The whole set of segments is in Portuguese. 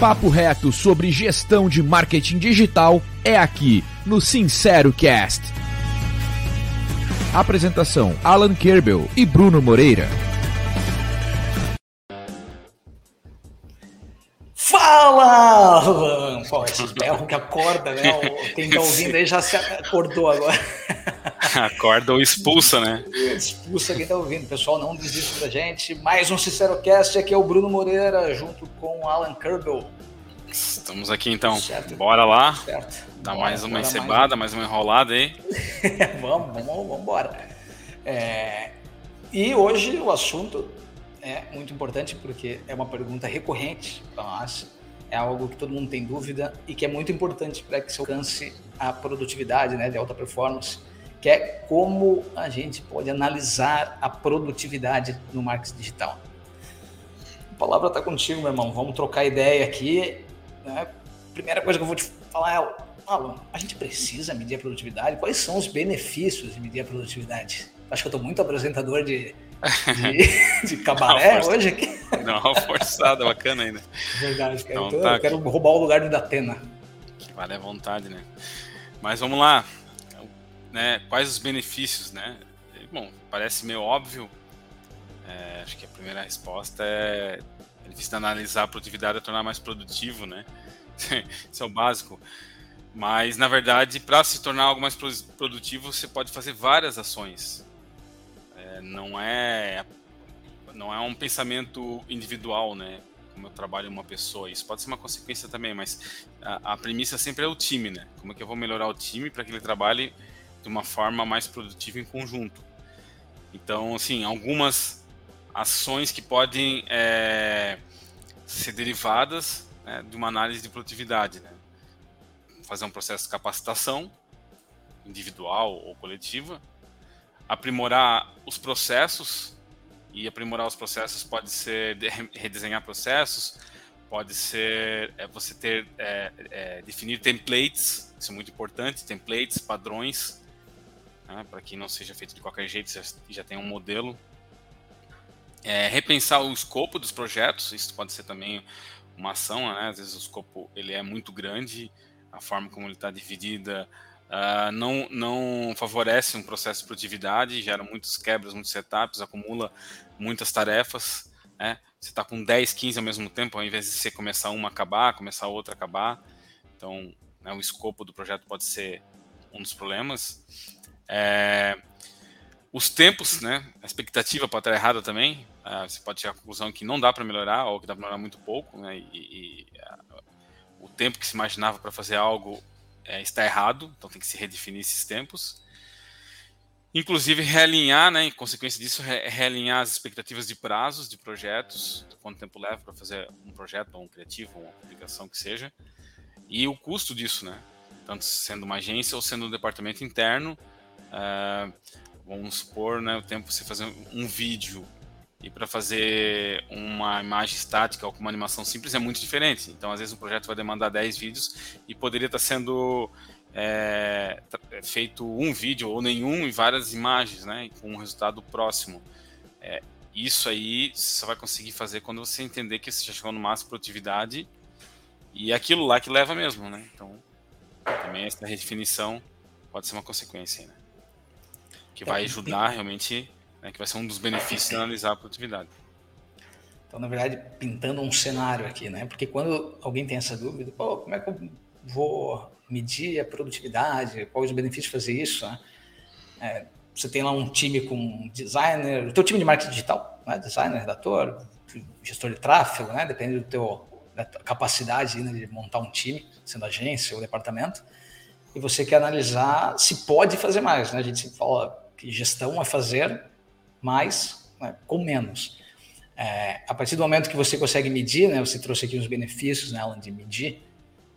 papo reto sobre gestão de marketing digital é aqui no Sincero Cast. Apresentação: Alan Kerbel e Bruno Moreira. Fala! Pô, esses berros que acorda, né? Quem tá ouvindo aí já se acordou agora. Acorda ou expulsa, né? Expulsa quem tá ouvindo. Pessoal, não desista da gente. Mais um Sincerocast, aqui é o Bruno Moreira, junto com o Alan Kerbel. Estamos aqui então. Certo. Bora lá. Certo. Dá bora, mais uma encebada, mais... mais uma enrolada aí. vamos, vamos, vamos embora. É... E hoje o assunto é muito importante porque é uma pergunta recorrente para nós, é algo que todo mundo tem dúvida e que é muito importante para que se alcance a produtividade né, de alta performance, que é como a gente pode analisar a produtividade no marketing digital. A palavra está contigo, meu irmão. Vamos trocar ideia aqui. Né? Primeira coisa que eu vou te falar é, Alan, a gente precisa medir a produtividade? Quais são os benefícios de medir a produtividade? Acho que eu estou muito apresentador de, de, de cabaré hoje aqui. Não, forçada, bacana ainda. Verdade, cara. Então, então, tá. Eu quero roubar o lugar do Datena. Vale a vontade, né? Mas vamos lá. Né, quais os benefícios, né? Bom, parece meio óbvio. É, acho que a primeira resposta é ele analisar a produtividade e tornar mais produtivo, né? Isso é o básico. Mas, na verdade, para se tornar algo mais produtivo, você pode fazer várias ações não é não é um pensamento individual, né? Como eu trabalho uma pessoa, isso pode ser uma consequência também, mas a, a premissa sempre é o time, né? Como é que eu vou melhorar o time para que ele trabalhe de uma forma mais produtiva em conjunto? Então, assim, algumas ações que podem é, ser derivadas né, de uma análise de produtividade, né? Fazer um processo de capacitação individual ou coletiva, aprimorar os processos, e aprimorar os processos pode ser redesenhar processos, pode ser é, você ter é, é, definir templates, isso é muito importante, templates, padrões, né, para que não seja feito de qualquer jeito, já, já tem um modelo. É, repensar o escopo dos projetos, isso pode ser também uma ação, né? às vezes o escopo ele é muito grande, a forma como ele está dividida Uh, não, não favorece um processo de produtividade, gera muitos quebras, muitos setups, acumula muitas tarefas. Né? Você está com 10, 15 ao mesmo tempo, ao invés de você começar uma acabar, começar outra acabar. Então, né, o escopo do projeto pode ser um dos problemas. É, os tempos, né, a expectativa pode estar errada também. Uh, você pode chegar à conclusão que não dá para melhorar, ou que dá para melhorar muito pouco. Né, e, e uh, o tempo que se imaginava para fazer algo é, está errado, então tem que se redefinir esses tempos. Inclusive realinhar, né, em consequência disso, re realinhar as expectativas de prazos de projetos, quanto tempo leva para fazer um projeto, ou um criativo, ou uma publicação que seja, e o custo disso, né, tanto sendo uma agência ou sendo um departamento interno. Uh, vamos supor, né, o tempo você fazer um vídeo e para fazer uma imagem estática ou com uma animação simples é muito diferente. Então, às vezes, um projeto vai demandar 10 vídeos e poderia estar sendo é, feito um vídeo ou nenhum e várias imagens, né? Com um resultado próximo. É, isso aí você só vai conseguir fazer quando você entender que você já chegou no máximo de produtividade e é aquilo lá que leva mesmo, né? Então, também essa redefinição pode ser uma consequência, né? Que vai ajudar realmente né, que vai ser um dos benefícios de analisar a produtividade. Então, na verdade, pintando um cenário aqui, né? Porque quando alguém tem essa dúvida, Pô, como é que eu vou medir a produtividade? Quais os benefícios de fazer isso? Né? É, você tem lá um time com designer, o teu time de marketing digital, né? designer, redator, gestor de tráfego, né? Depende do teu da capacidade né, de montar um time, sendo agência ou departamento. E você quer analisar se pode fazer mais, né? A gente sempre fala gestão é fazer mais né, com menos. É, a partir do momento que você consegue medir, né, você trouxe aqui os benefícios, né, Alan, de medir.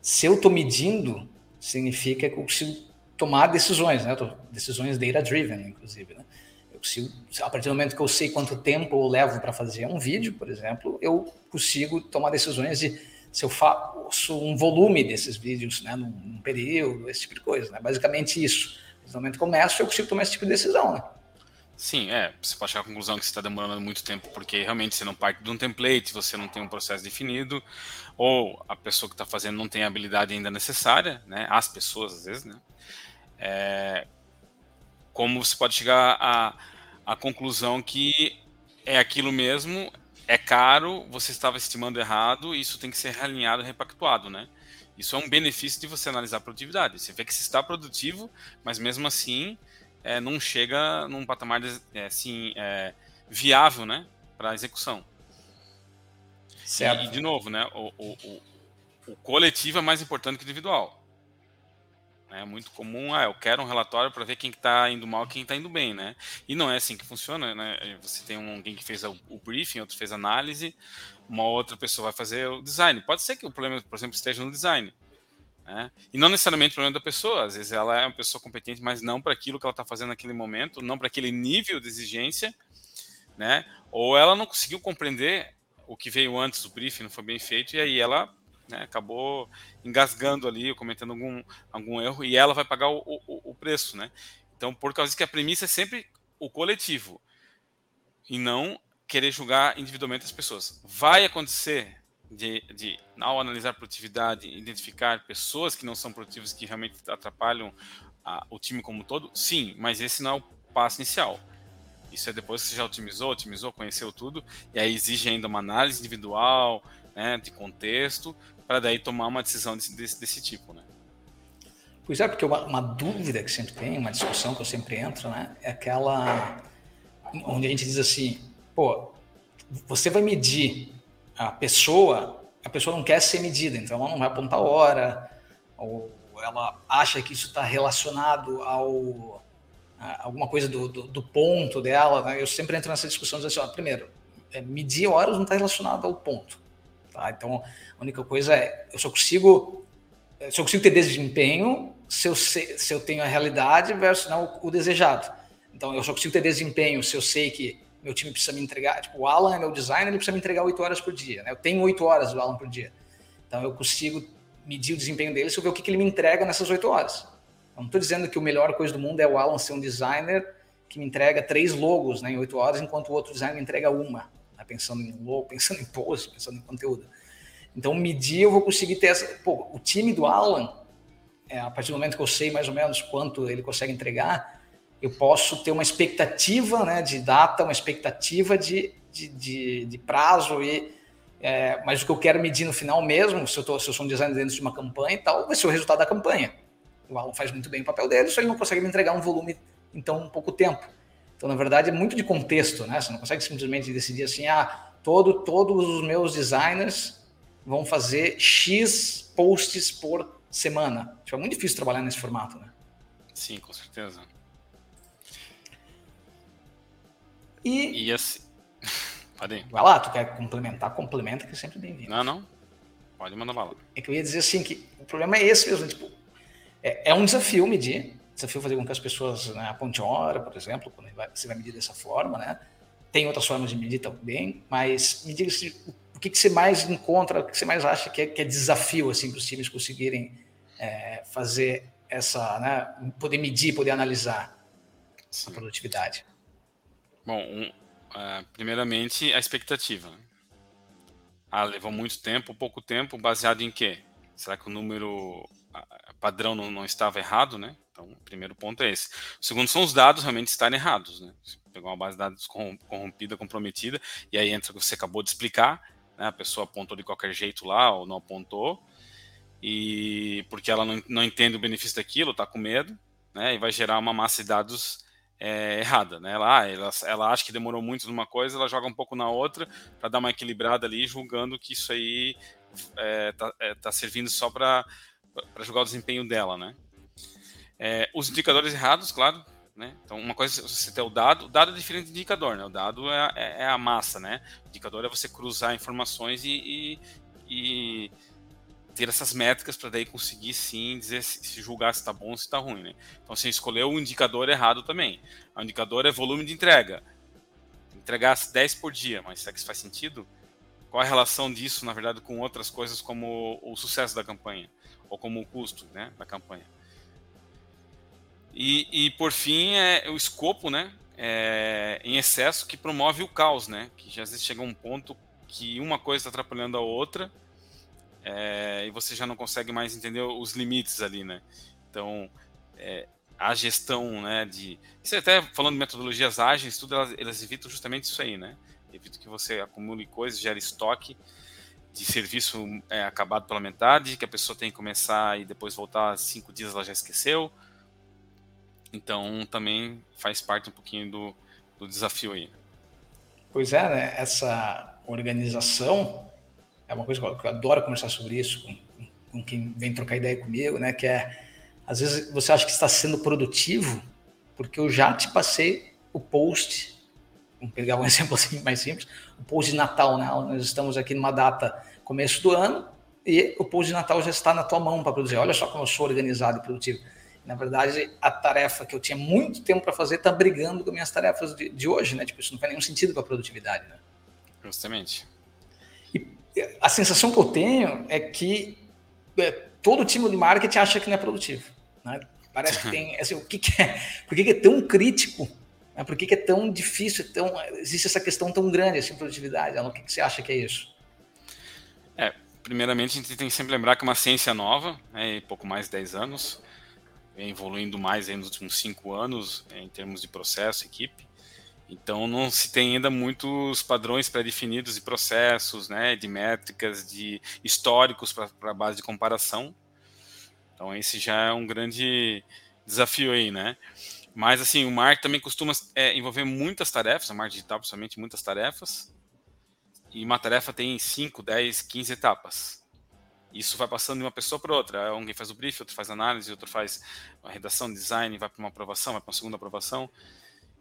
Se eu estou medindo, significa que eu consigo tomar decisões, né? decisões data-driven, inclusive. Né? Eu consigo, a partir do momento que eu sei quanto tempo eu levo para fazer um vídeo, por exemplo, eu consigo tomar decisões de se eu faço um volume desses vídeos né, num, num período, esse tipo de coisa. Né? Basicamente isso. No momento que eu começo, eu consigo tomar esse tipo de decisão. Né? Sim, é. Você pode chegar à conclusão que você está demorando muito tempo porque realmente você não parte de um template, você não tem um processo definido, ou a pessoa que está fazendo não tem a habilidade ainda necessária, né? As pessoas, às vezes, né? É, como você pode chegar à, à conclusão que é aquilo mesmo, é caro, você estava estimando errado, isso tem que ser realinhado, repactuado, né? Isso é um benefício de você analisar a produtividade. Você vê que se está produtivo, mas mesmo assim é, não chega num patamar é, assim, é, viável né, para a execução. Certo. E, de novo, né, o, o, o, o coletivo é mais importante que o individual. É muito comum, ah, eu quero um relatório para ver quem está indo mal quem está indo bem, né? E não é assim que funciona, né? Você tem um, alguém que fez o briefing, outro fez análise, uma outra pessoa vai fazer o design. Pode ser que o problema, por exemplo, esteja no design. Né? E não necessariamente o problema da pessoa, às vezes ela é uma pessoa competente, mas não para aquilo que ela está fazendo naquele momento, não para aquele nível de exigência, né? ou ela não conseguiu compreender o que veio antes do briefing, não foi bem feito, e aí ela né, acabou engasgando ali, cometendo algum, algum erro, e ela vai pagar o, o, o preço. Né? Então, por causa que a premissa é sempre o coletivo, e não querer julgar individualmente as pessoas. Vai acontecer de, de, ao analisar produtividade, identificar pessoas que não são produtivas, que realmente atrapalham a, o time como um todo? Sim, mas esse não é o passo inicial. Isso é depois que você já otimizou, otimizou, conheceu tudo, e aí exige ainda uma análise individual, né, de contexto, para daí tomar uma decisão desse, desse, desse, tipo, né? Pois é, porque uma, uma, dúvida que sempre tem, uma discussão que eu sempre entro, né, é aquela onde a gente diz assim, pô, você vai medir a pessoa, a pessoa não quer ser medida, então ela não vai apontar hora, ou ela acha que isso está relacionado ao alguma coisa do, do, do ponto dela. Né? Eu sempre entro nessa discussão assim, ó, primeiro, é, medir horas não está relacionado ao ponto. Tá? Então, a única coisa é, eu só consigo, só consigo ter desempenho se eu, sei, se eu tenho a realidade versus não, o, o desejado. Então, eu só consigo ter desempenho se eu sei que meu time precisa me entregar, tipo, o Alan é meu designer, ele precisa me entregar oito horas por dia, né? Eu tenho oito horas do Alan por dia. Então eu consigo medir o desempenho dele se eu ver o que, que ele me entrega nessas oito horas. Eu não estou dizendo que a melhor coisa do mundo é o Alan ser um designer que me entrega três logos né, em oito horas, enquanto o outro designer me entrega uma, né, pensando em logo, pensando em post, pensando em conteúdo. Então, medir, eu vou conseguir ter essa. Pô, o time do Alan, é, a partir do momento que eu sei mais ou menos quanto ele consegue entregar, eu posso ter uma expectativa né, de data, uma expectativa de, de, de, de prazo, e, é, mas o que eu quero medir no final mesmo, se eu, tô, se eu sou um designer dentro de uma campanha e tal, vai ser o resultado da campanha. O Alan faz muito bem o papel dele, só ele não consegue me entregar um volume em tão pouco tempo. Então, na verdade, é muito de contexto, né? Você não consegue simplesmente decidir assim, ah, todo, todos os meus designers vão fazer X posts por semana. Tipo, é muito difícil trabalhar nesse formato, né? Sim, com certeza. E. E assim. Pode Vai lá, tu quer complementar, complementa, que é sempre bem-vindo. Não, não. Pode mandar bala. É que eu ia dizer assim que o problema é esse mesmo. Tipo, é, é um desafio medir. Desafio fazer com que as pessoas né, hora, por exemplo, quando você vai medir dessa forma, né? Tem outras formas de medir também, mas me diga se, o que, que você mais encontra, o que você mais acha que é, que é desafio assim, para os times conseguirem é, fazer essa, né, poder medir, poder analisar Sim. a produtividade. Bom, um, uh, primeiramente a expectativa. Ah, levou muito tempo, pouco tempo, baseado em quê? Será que o número padrão não, não, estava errado, né? Então, o primeiro ponto é esse. O segundo são os dados realmente estarem errados, né? Você pegou uma base de dados corrompida, comprometida, e aí entra o que você acabou de explicar, né? A pessoa apontou de qualquer jeito lá ou não apontou, e porque ela não, não entende o benefício daquilo, está com medo, né? E vai gerar uma massa de dados é, errada, né? Ela, ah, ela, ela acha que demorou muito numa coisa, ela joga um pouco na outra para dar uma equilibrada ali, julgando que isso aí é, tá, é, tá servindo só para julgar o desempenho dela, né? É, os indicadores errados, claro, né? Então, uma coisa é você ter o dado, o dado é diferente do indicador, né? O dado é, é, é a massa, né? O indicador é você cruzar informações e, e, e ter essas métricas para daí conseguir sim dizer se julgar se está bom ou se está ruim, né? Então você escolheu o indicador errado também. O indicador é volume de entrega. Entregar 10 por dia, mas será que isso faz sentido? Qual a relação disso, na verdade, com outras coisas como o sucesso da campanha ou como o custo, né, da campanha? E, e por fim é o escopo, né? é, em excesso que promove o caos, né? Que já às vezes chega um ponto que uma coisa está atrapalhando a outra é, e você já não consegue mais entender os limites ali, né? Então, é, a gestão, né, de... Isso até falando de metodologias ágeis, tudo elas, elas evitam justamente isso aí, né? Evita que você acumule coisas, gere estoque de serviço é, acabado pela metade, que a pessoa tem que começar e depois voltar cinco dias ela já esqueceu. Então, também faz parte um pouquinho do, do desafio aí. Pois é, né? Essa organização é uma coisa que eu adoro conversar sobre isso com, com quem vem trocar ideia comigo, né? Que é, às vezes você acha que está sendo produtivo porque eu já te passei o post, pegar um exemplo assim mais simples, o post de Natal, né? Nós estamos aqui numa data começo do ano e o post de Natal já está na tua mão para produzir. Olha só como eu sou organizado e produtivo. Na verdade, a tarefa que eu tinha muito tempo para fazer está brigando com minhas tarefas de, de, hoje, né? Tipo, isso não faz nenhum sentido para a produtividade, né? Justamente a sensação que eu tenho é que é, todo time de marketing acha que não é produtivo. Né? Parece que tem. Assim, o que, que é? Por que, que, é tão crítico? Né? Por que, que, é tão difícil? Tão, existe essa questão tão grande assim, produtividade? O que, que você acha que é isso? É, primeiramente, a gente tem que sempre lembrar que é uma ciência nova, né, pouco mais de 10 anos, vem evoluindo mais nos últimos 5 anos em termos de processo, equipe. Então não se tem ainda muitos padrões pré-definidos de processos, né, de métricas, de históricos para base de comparação. Então esse já é um grande desafio aí, né? Mas assim, o marketing também costuma é, envolver muitas tarefas, a marketing digital principalmente muitas tarefas. E uma tarefa tem 5, 10, 15 etapas. Isso vai passando de uma pessoa para outra. Alguém faz o brief, outro faz análise, outro faz a redação, design, vai para uma aprovação, vai para uma segunda aprovação.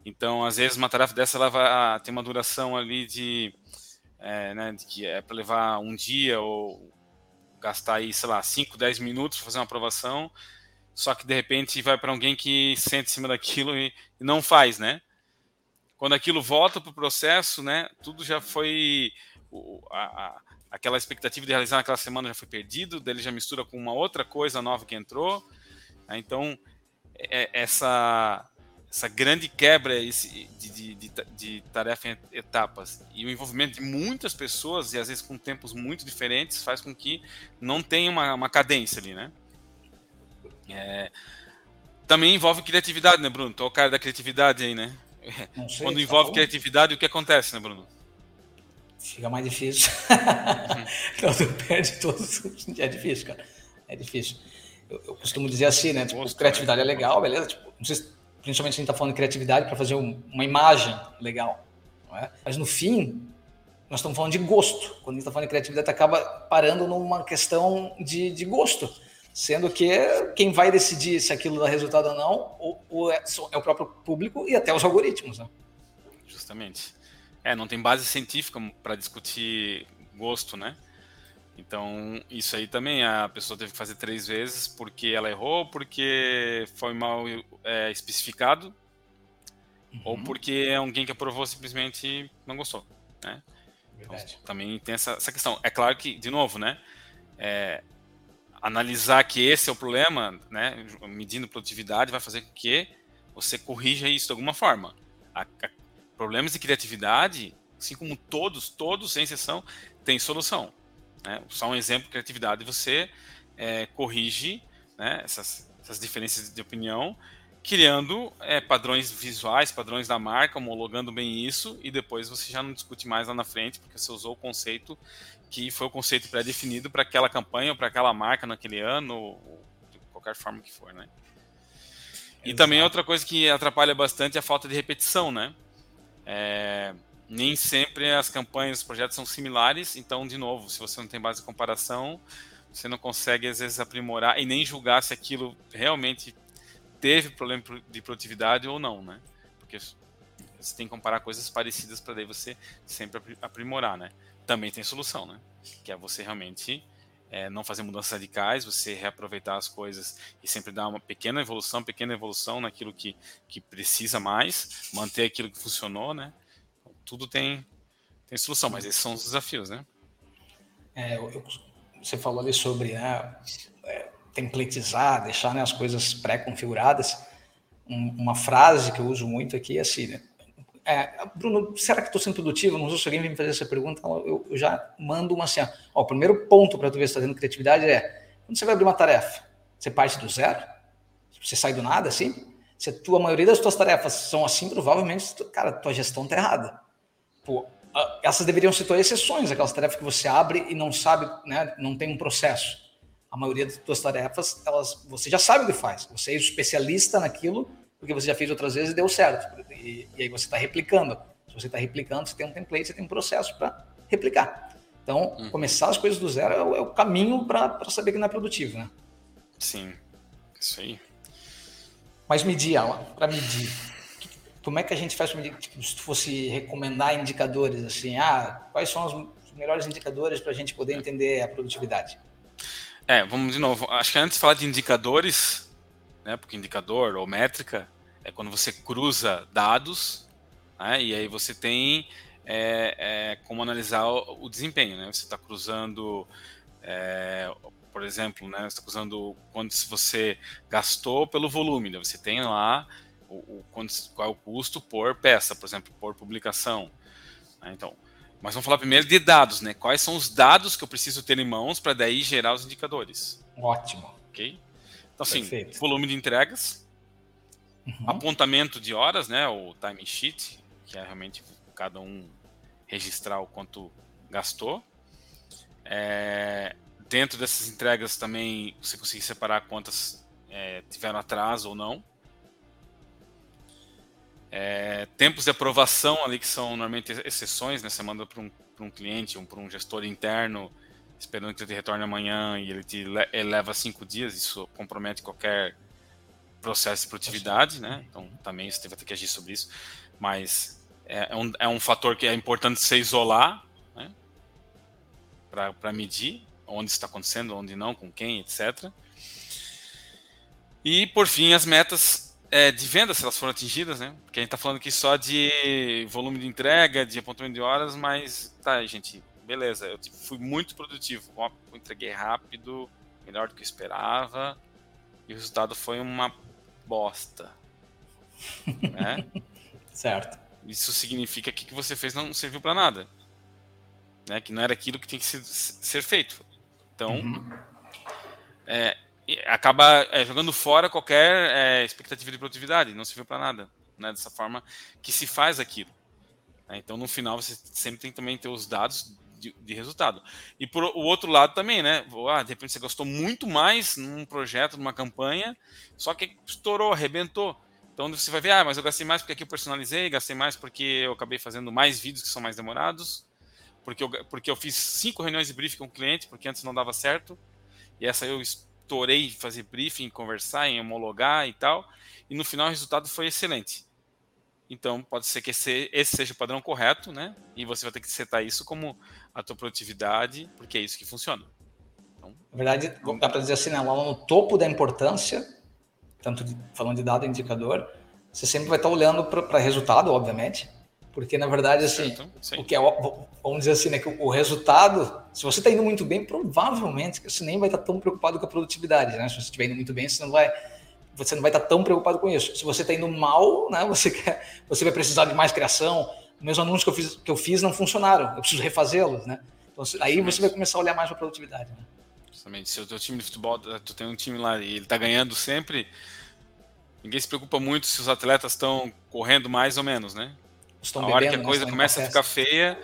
Então, às vezes, uma tarefa dessa ela vai ter uma duração ali de, é, né, de que é para levar um dia ou gastar aí, sei lá, 5, 10 minutos para fazer uma aprovação, só que de repente vai para alguém que sente em cima daquilo e, e não faz, né? Quando aquilo volta para o processo, né, tudo já foi o, a, a, aquela expectativa de realizar naquela semana já foi perdido, dele já mistura com uma outra coisa nova que entrou. Né? Então, é, essa essa grande quebra de, de, de, de, tarefa em etapas e o envolvimento de muitas pessoas e às vezes com tempos muito diferentes faz com que não tenha uma, uma cadência ali, né? É, também envolve criatividade, né, Bruno? Tu é o cara da criatividade aí, né? Sei, Quando tá envolve tá criatividade, o que acontece, né, Bruno? Fica mais difícil. Uhum. tu perde todos. É difícil, cara. É difícil. Eu, eu costumo dizer assim, né? Tipo, Nossa, criatividade é legal, beleza? Tipo, não sei se principalmente a gente está falando de criatividade para fazer um, uma imagem legal. É? Mas no fim, nós estamos falando de gosto. Quando a gente está falando de criatividade, acaba parando numa questão de, de gosto. Sendo que quem vai decidir se aquilo dá resultado ou não ou, ou é, é, o próprio público e até os algoritmos. Né? Justamente. É, não tem base científica para discutir gosto, né? Então, isso aí também a pessoa teve que fazer três vezes porque ela errou, porque foi mal é, especificado, uhum. ou porque alguém que aprovou simplesmente não gostou. Né? Então, também tem essa, essa, questão. É claro que, de novo, né? É, analisar que esse é o problema, né? Medindo produtividade vai fazer com que você corrija isso de alguma forma. A, a, problemas de criatividade, assim como todos, todos, sem exceção, tem solução. Né? Só um exemplo de criatividade, você é, corrige né, essas, essas, diferenças de opinião, criando é, padrões visuais, padrões da marca, homologando bem isso, e depois você já não discute mais lá na frente, porque você usou o conceito que foi o conceito pré-definido para aquela campanha ou para aquela marca naquele ano, ou de qualquer forma que for, né? E Exato. também outra coisa que atrapalha bastante é a falta de repetição, né? É, nem sempre as campanhas, os projetos são similares, então, de novo, se você não tem base de comparação, você não consegue, às vezes, aprimorar e nem julgar se aquilo realmente teve problema de produtividade ou não, né? Porque você tem que comparar coisas parecidas para daí você sempre aprimorar, né? Também tem solução, né? Que é você realmente é, não fazer mudanças radicais, você reaproveitar as coisas e sempre dar uma pequena evolução, pequena evolução naquilo que, que precisa mais, manter aquilo que funcionou, né? tudo tem, tem solução, mas esses são os desafios, né? É, eu, você falou ali sobre né, é, templatizar, deixar né, as coisas pré-configuradas. um, uma frase que eu uso muito aqui, é assim, né? É, Bruno, será que estou sendo produtivo? Não sei se alguém vem me fazer essa pergunta, eu, eu já mando uma assim, ó, ó o primeiro ponto para tu ver se está tendo criatividade é, quando você vai abrir uma tarefa, você parte do zero? Você sai do nada, assim? Se a tua maioria das tuas tarefas são assim, provavelmente, cara, tua gestão está errada. Pô, essas deveriam ser tuas exceções, aquelas tarefas que você abre e não sabe, né, não tem um processo. A maioria das tuas tarefas, elas, você já sabe o que faz. Você é especialista naquilo, porque você já fez outras vezes e deu certo. E, e aí você está replicando. Se você está replicando, você tem um template, você tem um processo para replicar. Então, hum. começar as coisas do zero é o, é o caminho para saber que não é produtivo, né? Sim, isso aí. Mas medir, Alan, para medir. Como é que a gente faz para medir? Tipo, se fosse recomendar indicadores, assim, ah, quais são os melhores indicadores para a gente poder entender a produtividade? É, vamos de novo. Acho que antes de falar de indicadores, né, porque indicador ou métrica é quando você cruza dados, né, e aí você tem é, é, como analisar o, o desempenho, né? Você está cruzando é, por exemplo, né, você está usando quanto você gastou pelo volume, né, você tem lá o, o, qual é o custo por peça, por exemplo, por publicação. Né, então, mas vamos falar primeiro de dados, né? Quais são os dados que eu preciso ter em mãos para daí gerar os indicadores? Ótimo. Ok? Então, assim, Perfeito. volume de entregas, uhum. apontamento de horas, né? O time sheet, que é realmente cada um registrar o quanto gastou. É, dentro dessas entregas também você conseguir separar quantas é, tiveram atraso ou não. É, tempos de aprovação ali que são normalmente exceções, né? Você manda para um, um cliente ou para um gestor interno esperando que ele retorne amanhã e ele te ele leva cinco dias, isso compromete qualquer processo de produtividade, né? Então também você vai ter que agir sobre isso, mas é, é um, é um fator que é importante você isolar, né? Para medir onde está acontecendo, onde não, com quem, etc. E, por fim, as metas é, de venda, se elas foram atingidas, né? Porque a gente está falando aqui só de volume de entrega, de apontamento de horas, mas tá, gente, beleza, eu tipo, fui muito produtivo, entreguei rápido, melhor do que eu esperava, e o resultado foi uma bosta. né? Certo. Isso significa que o que você fez não serviu para nada. Né? Que não era aquilo que tinha que ser, ser feito. Então, uhum. é, acaba é, jogando fora qualquer é, expectativa de produtividade, não serviu para nada, né? Dessa forma que se faz aquilo. Né? Então, no final, você sempre tem também ter os dados de, de, resultado. E por o outro lado também, né? Ah, de repente você gastou muito mais num projeto, numa campanha, só que estourou, arrebentou. Então você vai ver, ah, mas eu gastei mais porque aqui eu personalizei, gastei mais porque eu acabei fazendo mais vídeos que são mais demorados, porque eu, porque eu fiz cinco reuniões de briefing com o cliente, porque antes não dava certo, e essa eu estourei fazer briefing, conversar, em homologar e tal, e no final o resultado foi excelente. Então, pode ser que esse, esse seja o padrão correto, né? E você vai ter que setar isso como a tua produtividade, porque é isso que funciona. Então, Na verdade, dá para dizer assim, né? Lá no topo da importância, tanto de, falando de dado indicador, você sempre vai estar olhando para resultado, obviamente, porque, na verdade, assim, o que é, vamos dizer assim, né, que o resultado, se você está indo muito bem, provavelmente você nem vai estar tão preocupado com a produtividade, né? Se você estiver indo muito bem, você não vai, você não vai estar tão preocupado com isso. Se você está indo mal, né, você, quer, você vai precisar de mais criação. Meus anúncios que eu fiz, que eu fiz não funcionaram, eu preciso refazê-los, né? Então, aí você vai começar a olhar mais para a produtividade, né? Justamente, se o teu time de futebol, tu tem um time lá e ele está ganhando sempre, ninguém se preocupa muito se os atletas estão correndo mais ou menos, né? Estão a hora que a coisa começa a ficar feia,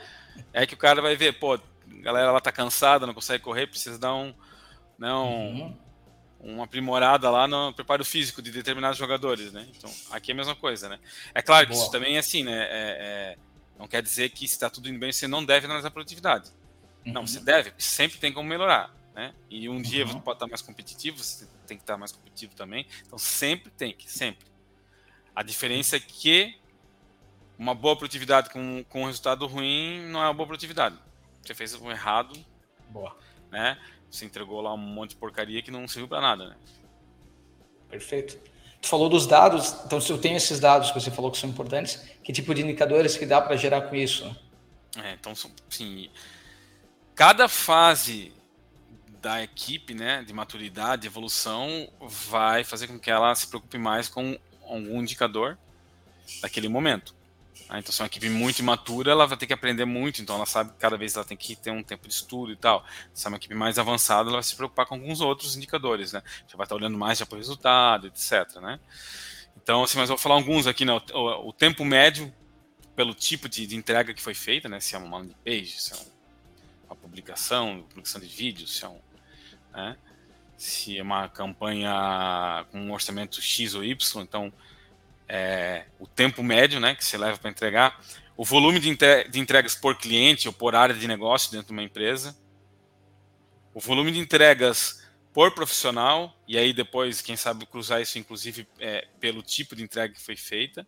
é que o cara vai ver, pô, a galera lá tá cansada, não consegue correr, precisa dar um, não, né, uhum. Uma aprimorada lá no preparo físico de determinados jogadores, né? Então, aqui é a mesma coisa, né? É claro que Boa. isso também é assim, né? É, é, não quer dizer que se está tudo indo bem, você não deve analisar a produtividade. Uhum. Não, você deve, sempre tem como melhorar, né? E um uhum. dia você pode estar mais competitivo, você tem que estar mais competitivo também. Então, sempre tem que, sempre. A diferença é que uma boa produtividade com, com um resultado ruim não é uma boa produtividade. Você fez um errado. Boa. Né? Você entregou lá um monte de porcaria que não serviu para nada, né? Perfeito. Tu falou dos dados, então se eu tenho esses dados que você falou que são importantes, que tipo de indicadores que dá para gerar com isso? É, então, sim, cada fase da equipe, né, de maturidade, de evolução, vai fazer com que ela se preocupe mais com algum indicador daquele momento. Ah, então, se é uma equipe muito imatura, ela vai ter que aprender muito, então ela sabe que cada vez ela tem que ter um tempo de estudo e tal. Se é uma equipe mais avançada, ela vai se preocupar com alguns outros indicadores, né? Já vai estar olhando mais já para o resultado, etc, né? Então, assim, mas eu vou falar alguns aqui, né? O, o tempo médio pelo tipo de, de, entrega que foi feita, né? Se é uma landing page, se é uma publicação, publicação de vídeos, se é um, né? se é uma campanha com um orçamento X ou Y, então é, o tempo médio né, que você leva para entregar, o volume de, de entregas por cliente ou por área de negócio dentro de uma empresa, o volume de entregas por profissional, e aí depois, quem sabe, cruzar isso inclusive é, pelo tipo de entrega que foi feita.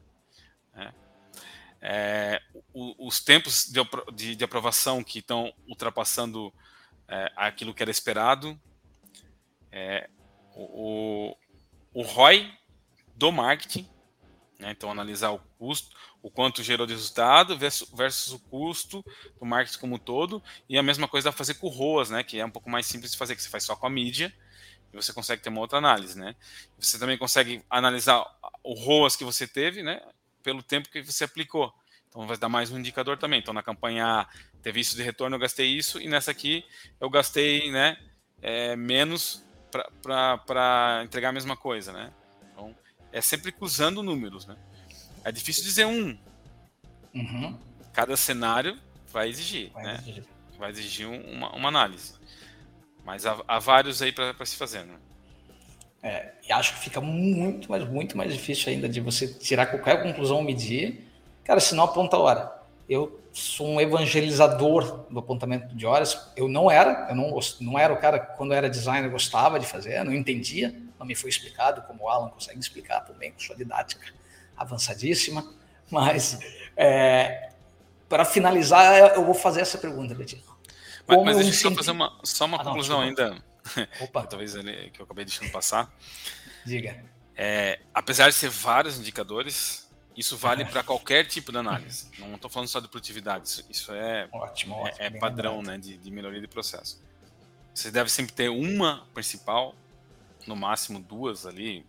Né? É, o, os tempos de, de, de, aprovação que estão ultrapassando é, aquilo que era esperado, é, o, o ROI do marketing, né? então analisar o custo, o quanto gerou de resultado versus, versus, o custo do marketing como um todo, e a mesma coisa dá fazer com o ROAS, né? que é um pouco mais simples de fazer, que você faz só com a mídia, e você consegue ter uma outra análise. Né? Você também consegue analisar o ROAS que você teve né? pelo tempo que você aplicou. Então vai dar mais um indicador também. Então na campanha teve isso de retorno, eu gastei isso, e nessa aqui eu gastei né, é, menos para entregar a mesma coisa, né? É sempre cruzando números, né? É difícil dizer um. Uhum. Cada cenário vai exigir, vai né? Exigir. Vai exigir uma, uma análise. Mas há, há vários aí para se fazer, né? É, e acho que fica muito, mas muito mais difícil ainda de você tirar qualquer conclusão ou medir. Cara, se não aponta a hora. Eu sou um evangelizador do apontamento de horas. Eu não era, eu não, não era o cara que, quando era designer, gostava de fazer, não entendia, não me foi explicado, como o Alan consegue explicar também, com sua didática avançadíssima. Mas, é, para finalizar, eu vou fazer essa pergunta, Betinho. Mas, mas deixa eu só fazer uma, só uma ah, conclusão não, ainda, Opa. talvez ali, que eu acabei deixando passar. Diga. É, apesar de ser vários indicadores, isso vale para qualquer tipo de análise. Não estou falando só de produtividade. Isso, isso é, ótimo, é, ótimo, é padrão né, de, de, melhoria de processo. Você deve sempre ter uma principal, no máximo duas ali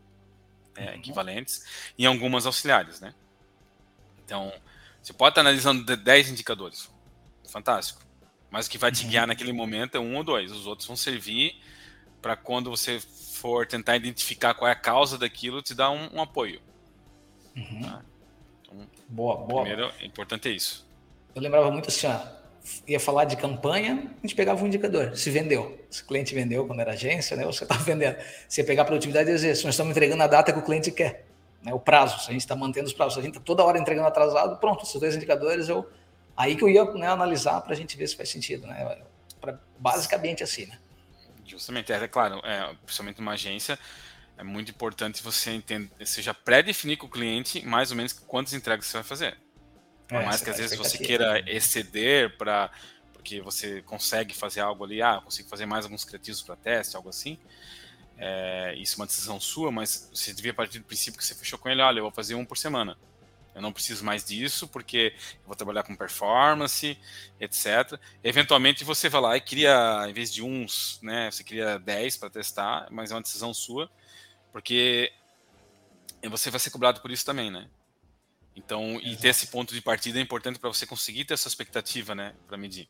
é, uhum. equivalentes, e algumas auxiliares. Né? Então, você pode estar analisando 10 indicadores. Fantástico. Mas o que vai te guiar uhum. naquele momento é um ou dois. Os outros vão servir para quando você for tentar identificar qual é a causa daquilo, te dar um, um apoio. Uhum. Tá? Então, boa, boa. Primeiro, é importante é isso. Eu lembrava muito assim, ó, ia falar de campanha, a gente pegava um indicador, se vendeu. Se o cliente vendeu quando era agência, né, você estava vendendo. Você ia pegar a produtividade e dizer, se nós estamos entregando a data que o cliente quer, né, o prazo, se a gente está mantendo os prazos, se a gente está toda hora entregando atrasado, pronto, esses dois indicadores, eu, aí que eu ia né, analisar para a gente ver se faz sentido. Né, pra, basicamente assim, né? Justamente, é, é claro, é, principalmente uma agência, é muito importante você entender, seja pré-definir com o cliente mais ou menos quantas entregas você vai fazer. Por é, mais que às vezes você queira exceder para porque você consegue fazer algo ali, ah, consigo fazer mais alguns criativos para teste, algo assim. É, isso é uma decisão sua, mas você devia partir do princípio que você fechou com ele, olha, eu vou fazer um por semana. Eu não preciso mais disso, porque eu vou trabalhar com performance, etc. Eventualmente você vai lá e cria, em vez de uns, né, você cria 10 para testar, mas é uma decisão sua. Porque você vai ser cobrado por isso também, né? Então, e ter esse ponto de partida é importante para você conseguir ter essa expectativa, né, para medir.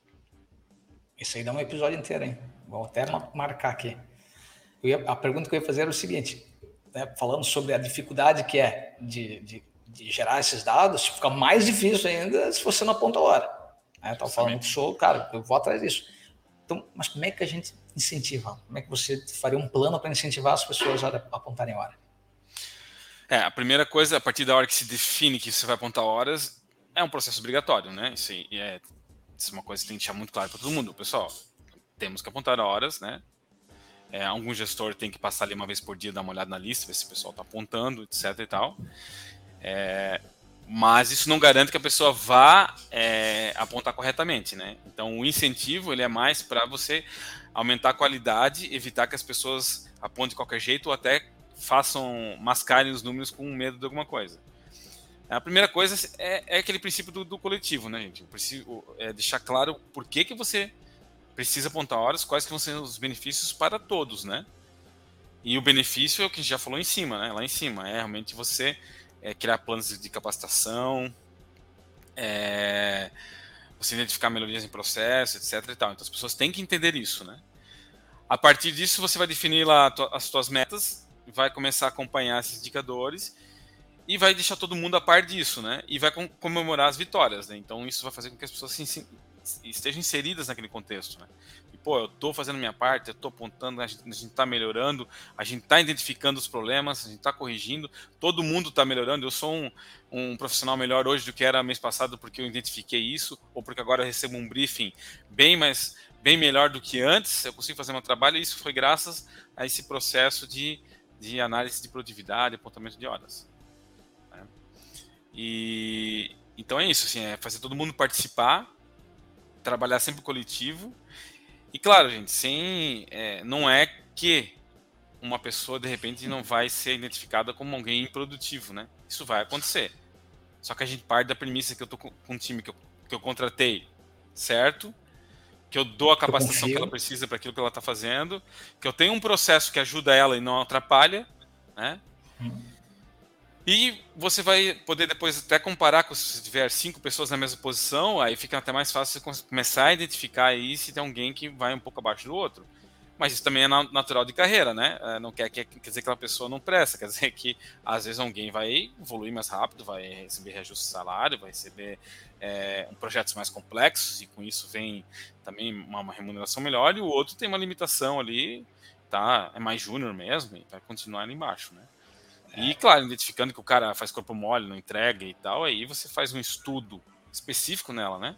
Isso aí dá um episódio inteiro, hein? Vou até marcar aqui. Ia, a pergunta que eu ia fazer era o seguinte: né, falando sobre a dificuldade que é de, de, de, gerar esses dados, fica mais difícil ainda se você não aponta a hora. Né? Estava falando que sou, cara, eu vou atrás disso. Então, mas como é que a gente incentiva? Como é que você faria um plano para incentivar as pessoas a apontarem hora? É, a primeira coisa, a partir da hora que se define que você vai apontar horas, é um processo obrigatório, né? Isso, é, isso é uma coisa que tem que deixar muito claro para todo mundo. Pessoal, temos que apontar horas, né? É, algum gestor tem que passar ali uma vez por dia, dar uma olhada na lista, ver se o pessoal está apontando, etc e tal. É, mas isso não garante que a pessoa vá é, apontar corretamente, né? Então, o incentivo ele é mais para você aumentar a qualidade, evitar que as pessoas apontem de qualquer jeito ou até façam, mascarem os números com medo de alguma coisa. A primeira coisa é, é aquele princípio do, do, coletivo, né, gente? preciso é deixar claro por que, que você precisa apontar horas, quais que vão ser os benefícios para todos, né? E o benefício é o que a gente já falou em cima, né? Lá em cima, é realmente você é, criar planos de capacitação, é, você identificar melhorias em processo, etc. Então as pessoas têm que entender isso, né? A partir disso, você vai definir lá as suas metas, vai começar a acompanhar esses indicadores e vai deixar todo mundo a par disso, né? E vai comemorar as vitórias, né? Então isso vai fazer com que as pessoas se, estejam inseridas naquele contexto, né? E, pô, eu estou fazendo minha parte, eu estou apontando, a gente está melhorando, a gente está identificando os problemas, a gente está corrigindo, todo mundo está melhorando. Eu sou um, um profissional melhor hoje do que era mês passado porque eu identifiquei isso, ou porque agora eu recebo um briefing bem mais bem melhor do que antes, eu consigo fazer meu trabalho, e isso foi graças a esse processo de, de análise de produtividade, apontamento de horas. Né? E então é isso, assim, é fazer todo mundo participar, trabalhar sempre coletivo. E claro, gente, sem é, não é que uma pessoa de repente não vai ser identificada como alguém improdutivo, né? Isso vai acontecer. Só que a gente parte da premissa que eu tô com, um time que eu, que eu contratei, certo? Que eu dou a capacitação que ela precisa para aquilo que ela está fazendo, que eu tenho um processo que ajuda ela e não atrapalha, né? Hum. E você vai poder depois até comparar com se tiver cinco pessoas na mesma posição, aí fica até mais fácil você começar a identificar aí se tem alguém que vai um pouco abaixo do outro. Mas isso também é natural de carreira, né? É, não quer, quer, quer dizer que aquela pessoa não presta, quer dizer que às vezes alguém vai evoluir mais rápido, vai receber reajuste de salário, vai receber é, projetos mais complexos e com isso vem também uma, uma remuneração melhor, e o outro tem uma limitação ali, tá? É mais júnior mesmo e vai continuar ali embaixo, né? E, claro, identificando que o cara faz corpo mole, não entrega e tal, aí você faz um estudo específico nela, né?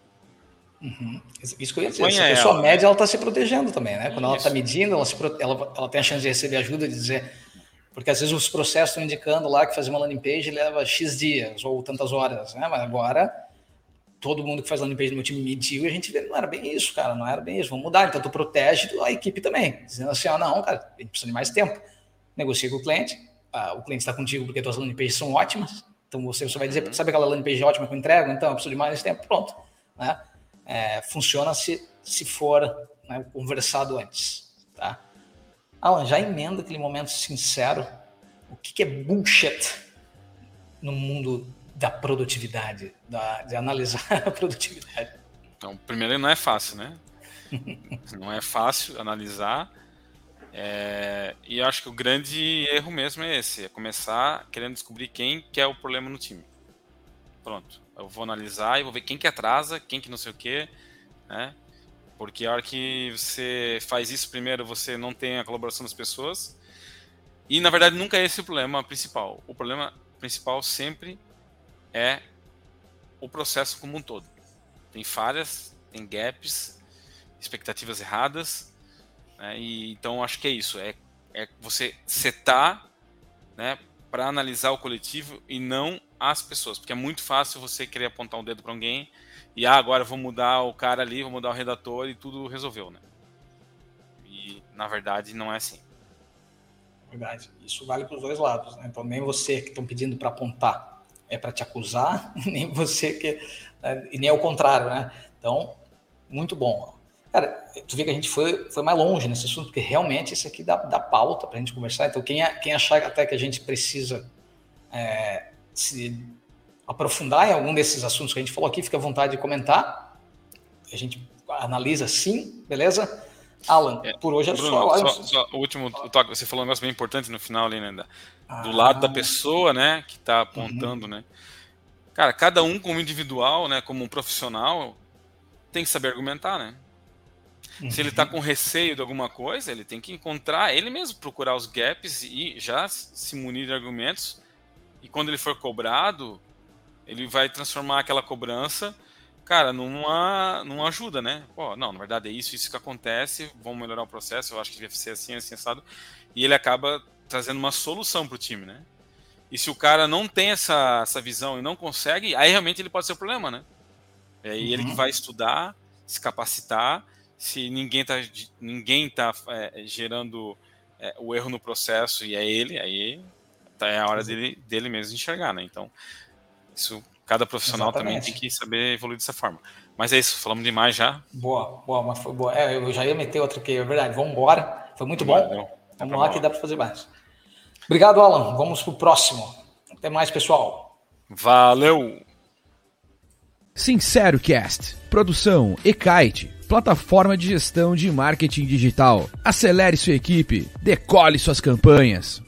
Uhum. Isso que eu ia dizer. Se a pessoa ela, média, ela está se protegendo também, né? Quando ela está medindo, ela, se, ela, ela tem a chance de receber ajuda, de dizer. Porque às vezes os processos estão indicando lá que fazer uma landing page leva X dias ou tantas horas, né? Mas agora todo mundo que faz landing page no meu time mediu e a gente vê, não era bem isso, cara, não era bem isso, vamos mudar. Então tu protege a equipe também, dizendo assim, ah, não, cara, a gente precisa de mais tempo. Negocia com o cliente, ah, o cliente está contigo porque tuas landing pages são ótimas, então você só vai dizer, uhum. sabe aquela landing page ótima que eu entrego? Então, eu preciso de mais tempo, pronto. Né? É, funciona se, se for né, conversado antes. Tá? Alan, já emenda aquele momento sincero. O que, que é bullshit no mundo da produtividade, da, de analisar a produtividade? Então, primeiro, não é fácil, né? não é fácil analisar é, e eu acho que o grande erro mesmo é esse, é começar querendo descobrir quem que é o problema no time. Pronto, eu vou analisar e vou ver quem que atrasa, quem que não sei o que, né? Porque a hora que você faz isso primeiro, você não tem a colaboração das pessoas. E na verdade nunca é esse o problema principal. O problema principal sempre é o processo como um todo. Tem falhas, tem gaps, expectativas erradas, né? E, então acho que é isso, é, é você setar né, para analisar o coletivo e não as pessoas, porque é muito fácil você querer apontar um dedo para alguém e ah, agora vou mudar o cara ali, vou mudar o redator e tudo resolveu, né? E na verdade não é assim. Verdade. Isso vale para os dois lados. Né? Então nem você que estão pedindo para apontar é para te acusar, nem você que né? e nem ao contrário, né? Então muito bom. Cara, tu vê que a gente foi, foi mais longe nesse assunto, porque realmente isso aqui dá, dá pauta para a gente conversar. Então, quem, quem achar até que a gente precisa é, se aprofundar em algum desses assuntos que a gente falou aqui, fica à vontade de comentar. A gente analisa sim, beleza? Alan, é, por hoje é Bruno, só, só, só. O último toque, você falou um negócio bem importante no final ali, né? Da, ah, do lado da pessoa, né? Que está apontando, uhum. né? Cara, cada um como individual, né? Como um profissional, tem que saber argumentar, né? Se ele está com receio de alguma coisa, ele tem que encontrar, ele mesmo procurar os gaps e já se munir de argumentos. E quando ele for cobrado, ele vai transformar aquela cobrança, cara, numa, numa ajuda, né? Pô, não, na verdade é isso, isso que acontece, vamos melhorar o processo, eu acho que deve ser assim, assim, assado. E ele acaba trazendo uma solução para o time, né? E se o cara não tem essa, essa visão e não consegue, aí realmente ele pode ser o problema, né? É aí uhum. ele que vai estudar, se capacitar se ninguém está ninguém tá, é, gerando é, o erro no processo e é ele, aí tá, é a hora dele, dele mesmo enxergar, né? Então, isso cada profissional Exatamente. também tem que saber evoluir dessa forma. Mas é isso, falamos demais já. Boa, boa, mas foi boa. É, eu já ia meter outra que é verdade. Vamos embora. Foi muito bom. Vamos tá lá que dá para fazer mais. Obrigado, Alan. Vamos pro próximo. Até mais, pessoal. Valeu. Sincero Cast. Produção Ekite, plataforma de gestão de marketing digital. Acelere sua equipe, decole suas campanhas.